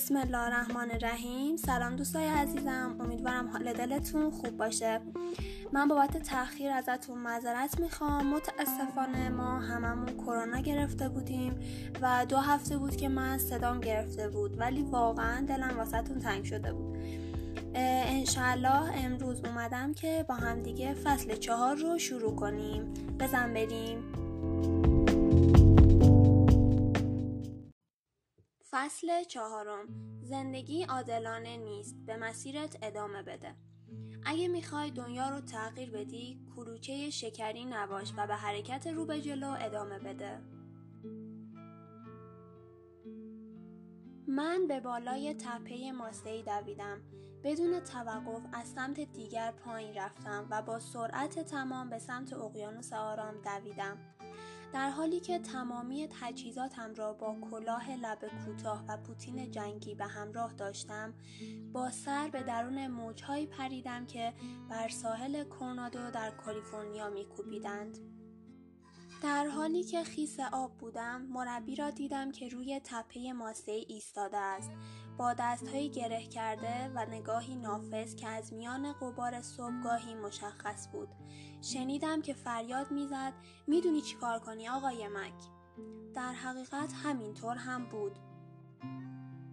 بسم الله الرحمن الرحیم. سلام دوستای عزیزم. امیدوارم حال دلتون خوب باشه. من بابت تاخیر ازتون معذرت می‌خوام. متاسفانه ما هممون کرونا گرفته بودیم و دو هفته بود که من صدام گرفته بود ولی واقعا دلم واسهتون تنگ شده بود. انشالله امروز اومدم که با همدیگه فصل چهار رو شروع کنیم. بزن بریم. فصل چهارم. زندگی عادلانه نیست. به مسیرت ادامه بده. اگه می‌خوای دنیا رو تغییر بدی کلوچه شکری نباش و به حرکت رو به جلو ادامه بده. من به بالای تپه ماسهی دویدم. بدون توقف از سمت دیگر پایین رفتم و با سرعت تمام به سمت اقیانوس آرام دویدم. در حالی که تمامی تجهیزاتم را با کلاه لب کوتاه و پوتین جنگی به همراه داشتم با سر به درون موجهایی پریدم که بر ساحل کورنادو در کالیفرنیا میکوبیدند. در حالی که خیس آب بودم مربی را دیدم که روی تپه ماسه ایستاده است. با دستهایی گره کرده و نگاهی نافذ که از میان قبار صبحگاهی مشخص بود. شنیدم که فریاد می‌زد می‌دونی چی کار کنی آقای مک؟ در حقیقت همینطور هم بود.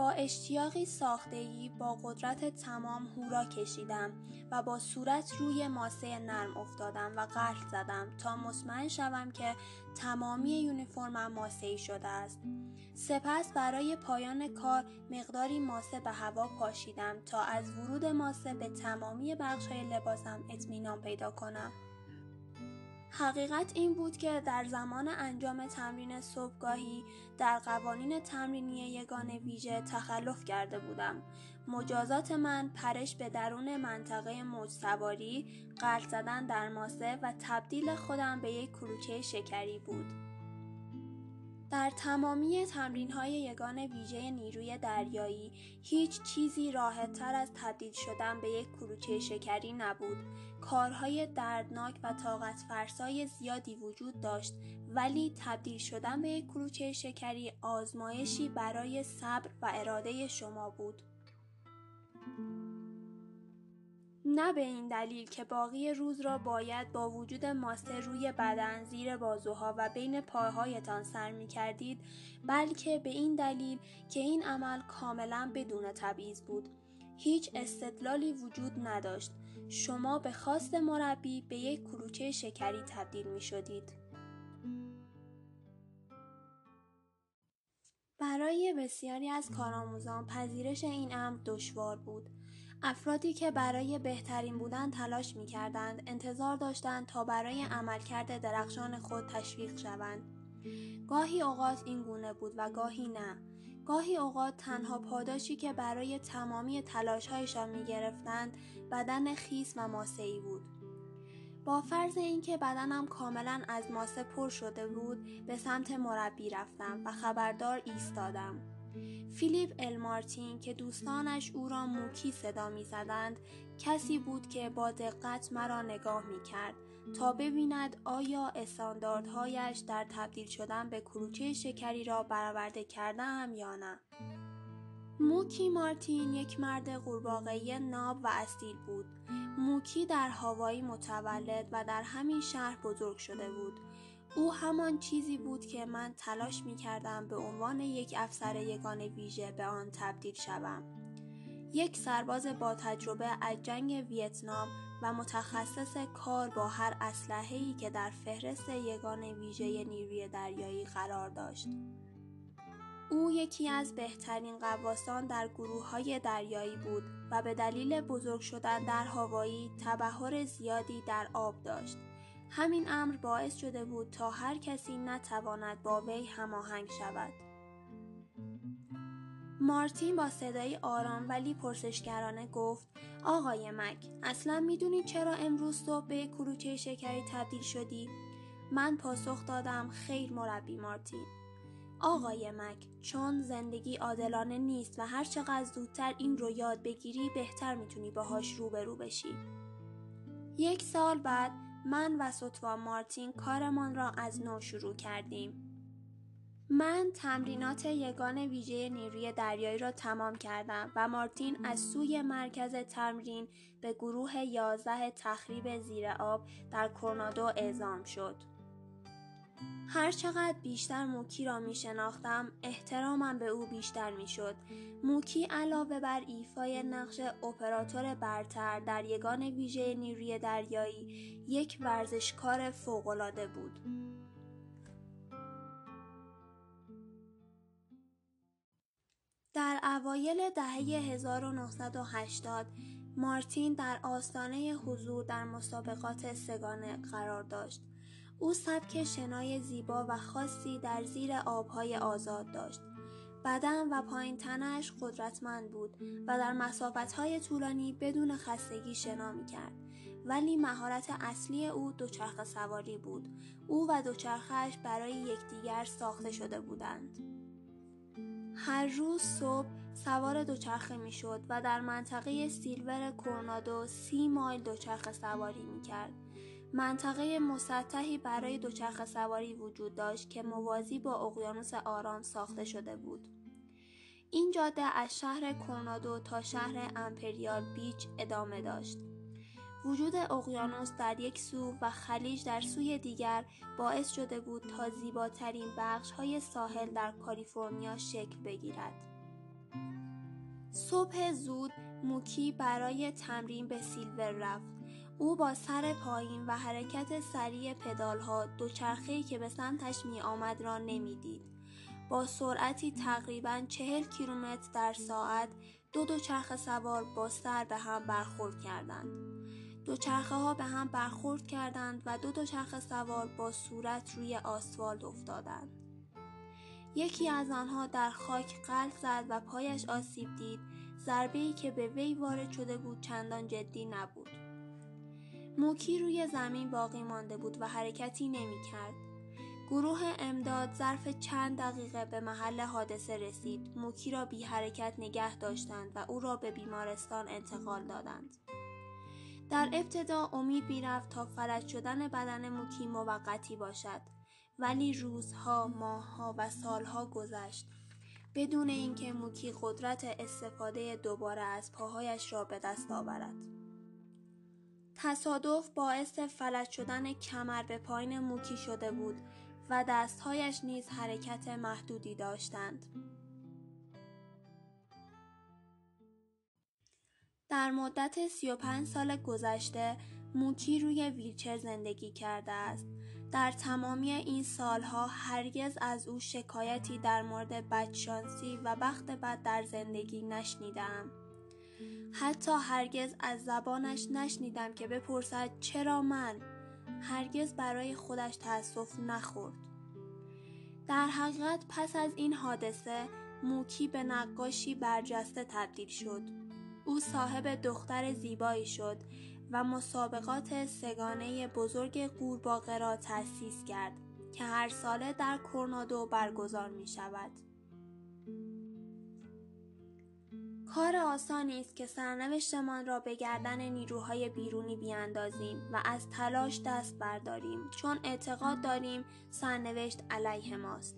با اشتیاقی ساختگی با قدرت تمام هورا کشیدم و با صورت روی ماسه نرم افتادم و قرل زدم تا مطمئن شوم که تمامی یونیفرمم ماسه ای شده است. سپس برای پایان کار مقداری ماسه به هوا پاشیدم تا از ورود ماسه به تمامی بخش های لباسم اطمینان پیدا کنم. حقیقت این بود که در زمان انجام تمرین صبحگاهی در قوانین تمرینی یگان ویژه تخلف کرده بودم. مجازات من پرش به درون منطقه موج سواری، زدن در ماسه و تبدیل خودم به یک کلوچه شکری بود. در تمامی تمرین های یگان ویژه نیروی دریایی هیچ چیزی راحت تر از تبدیل شدن به یک کلوچه شکری نبود. کارهای دردناک و طاقت فرسای زیادی وجود داشت ولی تبدیل شدن به یک کلوچه شکری آزمایشی برای صبر و اراده شما بود. نه به این دلیل که باقی روز را باید با وجود ماسه روی بدن زیر بازوها و بین پاهایتان سر می کردید بلکه به این دلیل که این عمل کاملا بدون تبعیض بود. هیچ استدلالی وجود نداشت. شما به خواست مربی به یک کلوچه شکری تبدیل می شدید. برای بسیاری از کارآموزان پذیرش این امر دشوار بود. افرادی که برای بهترین بودن تلاش می کردند انتظار داشتند تا برای عملکرد درخشان خود تشویق شوند. گاهی اوقات این گونه بود و گاهی نه. گاهی اوقات تنها پاداشی که برای تمامی تلاشهایشان می گرفتند بدن خیس و ماسه‌ای بود. با فرض اینکه بدنم کاملا از ماسه پر شده بود به سمت مربی رفتم و خبردار ایستادم. فیلیپ المارتین که دوستانش او را موکی صدا می زدند کسی بود که با دقت مرا نگاه می کرد تا ببیند آیا استانداردهایش در تبدیل شدن به کلوچه شکری را برآورده کرده هم یا نه. موکی مارتین یک مرد قورباغه‌ای ناب و اصیل بود. موکی در هاوایی متولد و در همین شهر بزرگ شده بود. او همان چیزی بود که من تلاش می کردم به عنوان یک افسر یگان ویژه به آن تبدیل شوم. یک سرباز با تجربه از جنگ ویتنام و متخصص کار با هر اسلحه‌ای که در فهرست یگان ویژه نیروی دریایی قرار داشت. او یکی از بهترین قواسان در گروه های دریایی بود و به دلیل بزرگ شدن در هوایی تبهر زیادی در آب داشت. همین امر باعث شده بود تا هر کسی نتواند با وی هماهنگ شود. مارتین با صدای آرام ولی پرسشگرانه گفت آقای مک اصلا می‌دونی چرا امروز صبح به کلوچه شکری تبدیل شدی؟ من پاسخ دادم خیر مربی مارتین آقای مک چون زندگی عادلانه نیست و هر چقدر زودتر این رو یاد بگیری بهتر می‌تونی باهاش روبرو بشی یک سال بعد من و سطوا مارتین کارمان را از نو شروع کردیم من تمرینات یگان ویژه نیروی دریایی را تمام کردم و مارتین از سوی مرکز تمرین به گروه 11 تخریب زیر آب در کرونادو اعزام شد. هرچقدر بیشتر موکی را می شناختم احترامم به او بیشتر می شد. موکی علاوه بر ایفای نقش اپراتور برتر در یگان ویژه نیروی دریایی یک ورزشکار فوقالعاده بود. در اوایل دهه 1980 مارتین در آستانه حضور در مسابقات سگانه قرار داشت. او سبک شنای زیبا و خاصی در زیر آبهای آزاد داشت. بدن و پایین تنش قدرتمند بود و در مسافتهای طولانی بدون خستگی شنا می کرد. ولی مهارت اصلی او دوچرخه سواری بود. او و دوچرخهش برای یکدیگر ساخته شده بودند. هر روز صبح سوار دوچرخه می شد و در منطقه سیلور کورنادو سی مایل دوچرخه سواری می کرد. منطقه مسطحی برای دوچرخه سواری وجود داشت که موازی با اقیانوس آرام ساخته شده بود. این جاده از شهر کورنادو تا شهر امپریال بیچ ادامه داشت. وجود اقیانوس در یک سو و خلیج در سوی دیگر باعث شده بود تا زیباترین بخش های ساحل در کالیفرنیا شکل بگیرد. صبح زود موکی برای تمرین به سیلور رفت. او با سر پایین و حرکت سریع پدالها دوچرخه‌ای که به سمتش می آمد را نمی‌دید. با سرعتی تقریبا چهل کیلومتر در ساعت دو دوچرخه سوار با سر به هم برخورد کردند. دوچرخه ها به هم برخورد کردند و دو دوچرخه سوار با صورت روی آسفالت افتادند. یکی از آنها در خاک قلب زد و پایش آسیب دید ضربه که به وی وارد شده بود چندان جدی نبود. موکی روی زمین باقی مانده بود و حرکتی نمی کرد. گروه امداد ظرف چند دقیقه به محل حادثه رسید. موکی را بی حرکت نگه داشتند و او را به بیمارستان انتقال دادند. در ابتدا امید می‌رفت تا فلج شدن بدن موکی موقتی باشد ولی روزها ماهها و سالها گذشت بدون اینکه موکی قدرت استفاده دوباره از پاهایش را به دست آورد تصادف باعث فلج شدن کمر به پایین موکی شده بود و دستهایش نیز حرکت محدودی داشتند در مدت 35 سال گذشته موکی روی ویلچر زندگی کرده است. در تمامی این سالها هرگز از او شکایتی در مورد بدشانسی و بخت بد در زندگی نشنیدم. حتی هرگز از زبانش نشنیدم که بپرسد چرا من هرگز برای خودش تأسف نخورد. در حقیقت پس از این حادثه موکی به نقاشی برجسته تبدیل شد. او صاحب دختر زیبایی شد و مسابقات سگانه بزرگ قورباغه را تأسیس کرد که هر ساله در کرنادو برگزار می شود. کار آسانی است که سرنوشتمان را به گردن نیروهای بیرونی بیاندازیم و از تلاش دست برداریم چون اعتقاد داریم سرنوشت علیه ماست.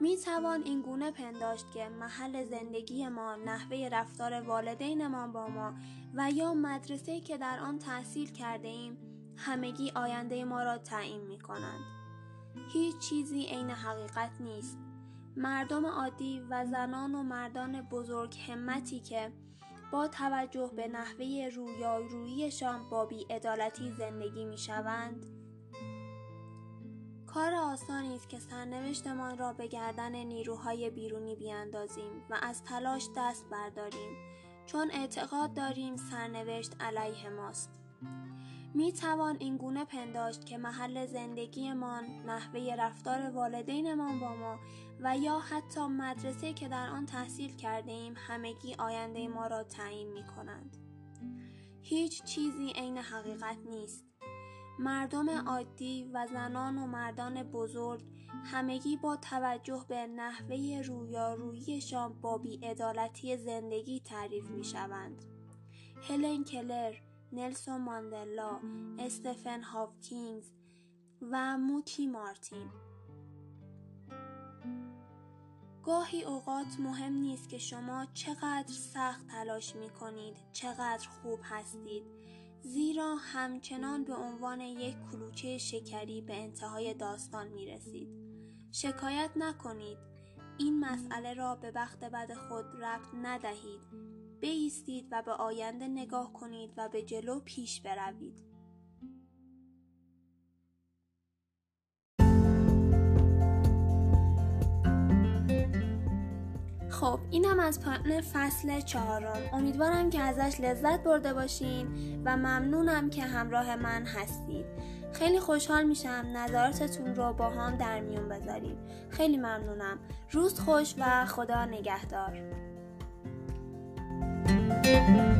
می توان این گونه پنداشت که محل زندگی ما نحوه رفتار والدینمان با ما و یا مدرسه که در آن تحصیل کرده ایم همگی آینده ما را تعیین می کنند. هیچ چیزی عین حقیقت نیست. مردم عادی و زنان و مردان بزرگ همتی که با توجه به نحوه رویاروییشان با بیعدالتی زندگی می شوند کار آسانی است که سرنوشتمان را به گردن نیروهای بیرونی بیاندازیم و از تلاش دست برداریم چون اعتقاد داریم سرنوشت علیه ماست. می توان این گونه پنداشت که محل زندگیمان، نحوه رفتار والدینمان با ما و یا حتی مدرسه که در آن تحصیل کرده ایم همگی آینده ما را تعیین می کنند. هیچ چیزی عین حقیقت نیست. مردم عادی و زنان و مردان بزرگ همگی با توجه به نحوه رویاروییشان با بیعدالتی زندگی تعریف می شوند. هلن کلر، نلسون ماندلا، استفن هاوکینز و موتی مارتین گاهی اوقات مهم نیست که شما چقدر سخت تلاش می کنید، چقدر خوب هستید، زیرا همچنان به عنوان یک کلوچه شکری به انتهای داستان می رسید. شکایت نکنید. این مسئله را به بخت بد خود ربط ندهید. بیستید و به آینده نگاه کنید و به جلو پیش بروید. خب اینم از پایان فصل چهارم. امیدوارم که ازش لذت برده باشین و ممنونم که همراه من هستید. خیلی خوشحال میشم نظراتتون رو با هم در میون بذارید خیلی ممنونم. روز خوش و خدا نگهدار. thank you